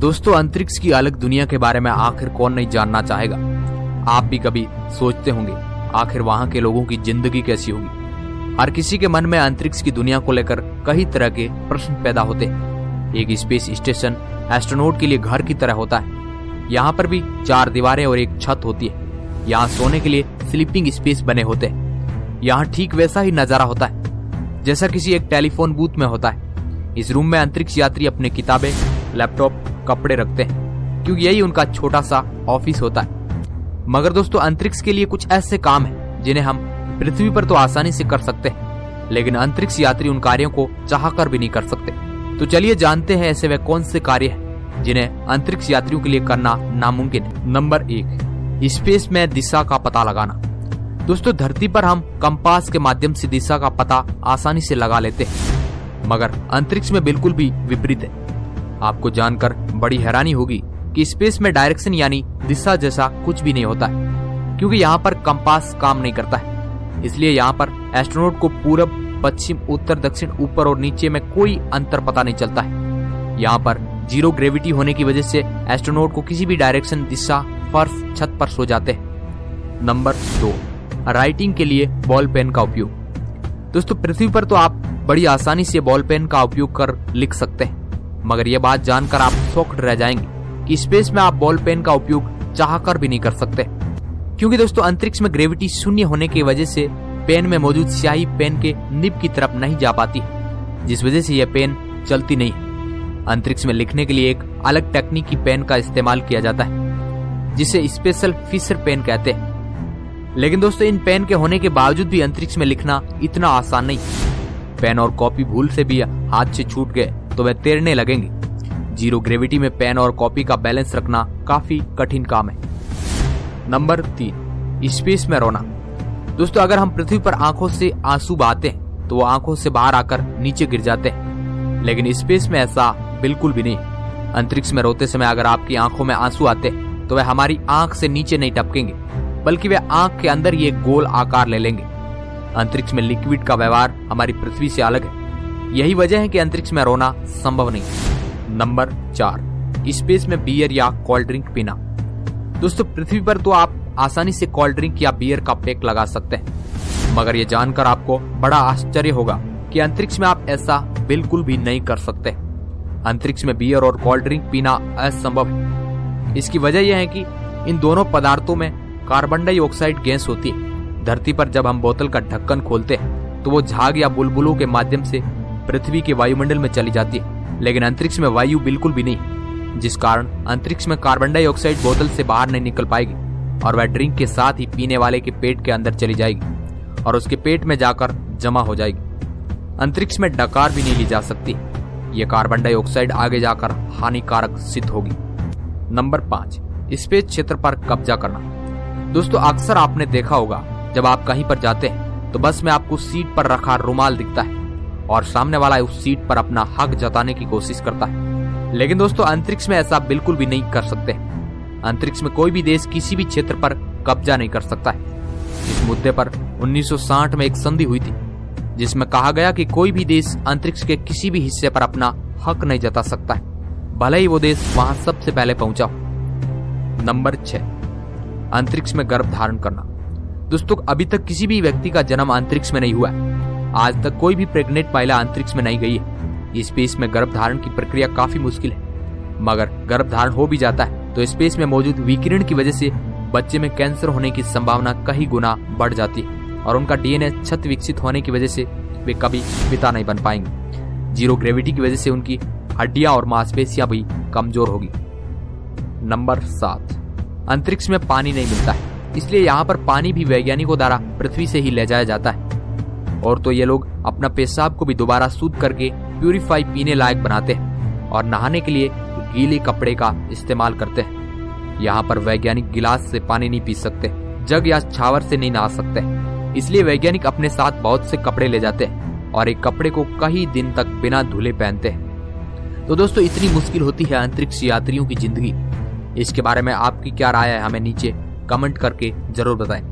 दोस्तों, अंतरिक्ष की अलग दुनिया के बारे में आखिर कौन नहीं जानना चाहेगा? आप भी कभी सोचते होंगे, आखिर वहाँ के लोगों की ज़िंदगी कैसी होगी? हर किसी के मन में अंतरिक्ष की दुनिया को लेकर कई तरह के प्रश्न पैदा होते हैं। एक स्पेस स्टेशन एस्ट्रोनोट के लिए घर की तरह होता है। यहाँ पर भी चार दीवारें और एक छत होती है। यहाँ सोने के लिए स्लीपिंग स्पेस बने होते हैं। यहाँ ठीक वैसा ही नज़ारा होता है, जैसा किसी एक टेलीफोन बूथ में होता है। इस रूम में अंतरिक्ष यात्री अपने किताबें, लैपटॉप कपड़े रखते हैं। क्योंकि यही उनका छोटा सा ऑफ़िस होता है। मगर दोस्तों, अंतरिक्ष के लिए कुछ ऐसे काम हैं, जिन्हें हम पृथ्वी पर तो आसानी से कर सकते हैं, लेकिन अंतरिक्ष यात्री उन कार्यों को चाह कर भी नहीं कर सकते। तो चलिए जानते हैं ऐसे वे कौन से कार्य हैं, जिन्हें अंतरिक्ष यात्रियों के लिए करना नामुमकिन है। नंबर एक, स्पेस में दिशा का पता लगाना। दोस्तों, धरती पर हम कंपास के माध्यम से दिशा का पता आसानी से लगा लेते हैं, मगर अंतरिक्ष में बिल्कुल भी विपरीत है। आपको जानकर बड़ी हैरानी होगी कि स्पेस में डायरेक्शन यानी दिशा जैसा कुछ भी नहीं होता है, क्योंकि यहाँ पर कंपास काम नहीं करता है। इसलिए यहाँ पर एस्ट्रोनॉट को पूरब, पश्चिम, उत्तर, दक्षिण, ऊपर और नीचे में कोई अंतर पता नहीं चलता है। यहाँ पर ज़ीरो ग्रेविटी होने की वजह से एस्ट्रोनॉट को किसी भी डायरेक्शन, दिशा फर्श छत पर सो जाते हैं। नंबर दो, राइटिंग के लिए बॉल पेन का उपयोग। दोस्तों, पृथ्वी पर तो आप बड़ी आसानी से बॉल पेन का उपयोग कर लिख सकते हैं। मगर यह बात जानकर आप शॉक्ड रह जाएँगे कि स्पेस में आप बॉल पेन का उपयोग चाह कर भी नहीं कर सकते। क्योंकि दोस्तों, अंतरिक्ष में ग्रेविटी शून्य होने की वजह से पेन में मौजूद स्याही पेन के निब की तरफ़ नहीं जा पाती है, जिस वजह से यह पेन चलती नहीं है। अंतरिक्ष में लिखने के लिए एक अलग टेक्निक की पेन का इस्तेमाल किया जाता है, जिसे स्पेशल फिशर पेन कहते हैं। लेकिन दोस्तों, इन पेन के होने के बावजूद भी अंतरिक्ष में लिखना इतना आसान नहीं पेन और कॉपी भूल से भी हाथ से छूट गए। तो वह तैरने लगेंगे। ज़ीरो ग्रेविटी में पेन और कॉपी का बैलेंस रखना काफ़ी कठिन काम है। नंबर तीन स्पेस में रोना। दोस्तों, अगर हम पृथ्वी पर आँखों से आँसू बहाते हैं तो वो आँखों से बाहर आकर नीचे गिर जाते हैं। लेकिन स्पेस में ऐसा बिल्कुल भी नहीं अंतरिक्ष में रोते समय अगर आपकी आँखों में आँसू आते हैं तो वह हमारी आँख से नीचे नहीं टपकेंगे, बल्कि वे आँख के अंदर ही एक गोल आकार ले लेंगे। अंतरिक्ष में लिक्विड का व्यवहार हमारी पृथ्वी से अलग है। यही वजह है कि अंतरिक्ष में रोना संभव नहीं। नंबर चार, स्पेस में बियर या कोल्ड ड्रिंक पीना। दोस्तों, पृथ्वी पर तो आप आसानी से कोल्ड ड्रिंक या बियर का पैक लगा सकते हैं। मगर ये जानकर आपको बड़ा आश्चर्य होगा कि अंतरिक्ष में आप ऐसा बिल्कुल भी नहीं कर सकते। अंतरिक्ष में बियर और कोल्ड ड्रिंक पीना असंभव है। इसकी वजह यह है कि इन दोनों पदार्थों में कार्बन डाइऑक्साइड गैस होती है। धरती पर जब हम बोतल का ढक्कन खोलते हैं तो वो झाग या बुलबुलों के माध्यम से पृथ्वी के वायुमंडल में चली जाती है, लेकिन अंतरिक्ष में वायु बिल्कुल भी नहीं, जिस कारण अंतरिक्ष में कार्बन डाइऑक्साइड बोतल से बाहर नहीं निकल पाएगी, और वह ड्रिंक के साथ ही पीने वाले के पेट के अंदर चली जाएगी, और उसके पेट में जाकर जमा हो जाएगी। अंतरिक्ष में डकार भी नहीं ली जा सकती। ये कार्बन डाइऑक्साइड आगे जाकर हानिकारक सिद्ध होगी। नंबर पाँच, स्पेस क्षेत्र पर कब्जा करना। दोस्तों, अक्सर आपने देखा होगा, जब आप कहीं पर जाते हैं तो बस में आपको सीट पर रखा रुमाल दिखता है। और सामने वाला उस सीट पर अपना हक जताने की कोशिश करता है। लेकिन दोस्तों, अंतरिक्ष में ऐसा बिल्कुल भी नहीं कर सकते अंतरिक्ष में कोई भी देश किसी भी क्षेत्र पर कब्जा नहीं कर सकता है। इस मुद्दे पर 1960 में एक संधि हुई थी, जिसमें कहा गया कि कोई भी देश अंतरिक्ष के किसी भी हिस्से पर अपना हक नहीं जता सकता है। भले ही वो देश वहाँ सबसे पहले पहुँचा हो। नंबर छह, अंतरिक्ष में गर्भ धारण करना। दोस्तों, अभी तक किसी भी व्यक्ति का जन्म अंतरिक्ष में नहीं हुआ है। आज तक कोई भी प्रेग्नेंट महिला अंतरिक्ष में नहीं गई है। स्पेस में गर्भ धारण की प्रक्रिया काफ़ी मुश्किल है। मगर गर्भ धारण हो भी जाता है तो स्पेस में मौजूद विकिरण की वजह से बच्चे में कैंसर होने की संभावना कई गुना बढ़ जाती है और उनका डीएनए छत विकसित होने की वजह से वे कभी पिता नहीं बन पाएँगे। ज़ीरो ग्रेविटी की वजह से उनकी हड्डियाँ और मांसपेशियाँ भी कमज़ोर होगी। नंबर सात। अंतरिक्ष में पानी नहीं मिलता है, इसलिए यहाँ पर पानी भी वैज्ञानिकों द्वारा पृथ्वी से ही ले जाया जाता है। और तो ये लोग अपना पेशाब को भी दोबारा शुद्ध करके प्यूरिफाई पीने लायक बनाते हैं और नहाने के लिए गीले कपड़े का इस्तेमाल करते हैं। यहाँ पर वैज्ञानिक गिलास से पानी नहीं पी सकते, जग या छावर से नहीं नहा सकते। इसलिए वैज्ञानिक अपने साथ बहुत से कपड़े ले जाते हैं और एक कपड़े को कई दिन तक बिना धुले पहनते हैं। तो दोस्तों, इतनी मुश्किल होती है अंतरिक्ष यात्रियों की ज़िंदगी। इसके बारे में आपकी क्या राय है, हमें नीचे कमेंट करके ज़रूर बताएँ।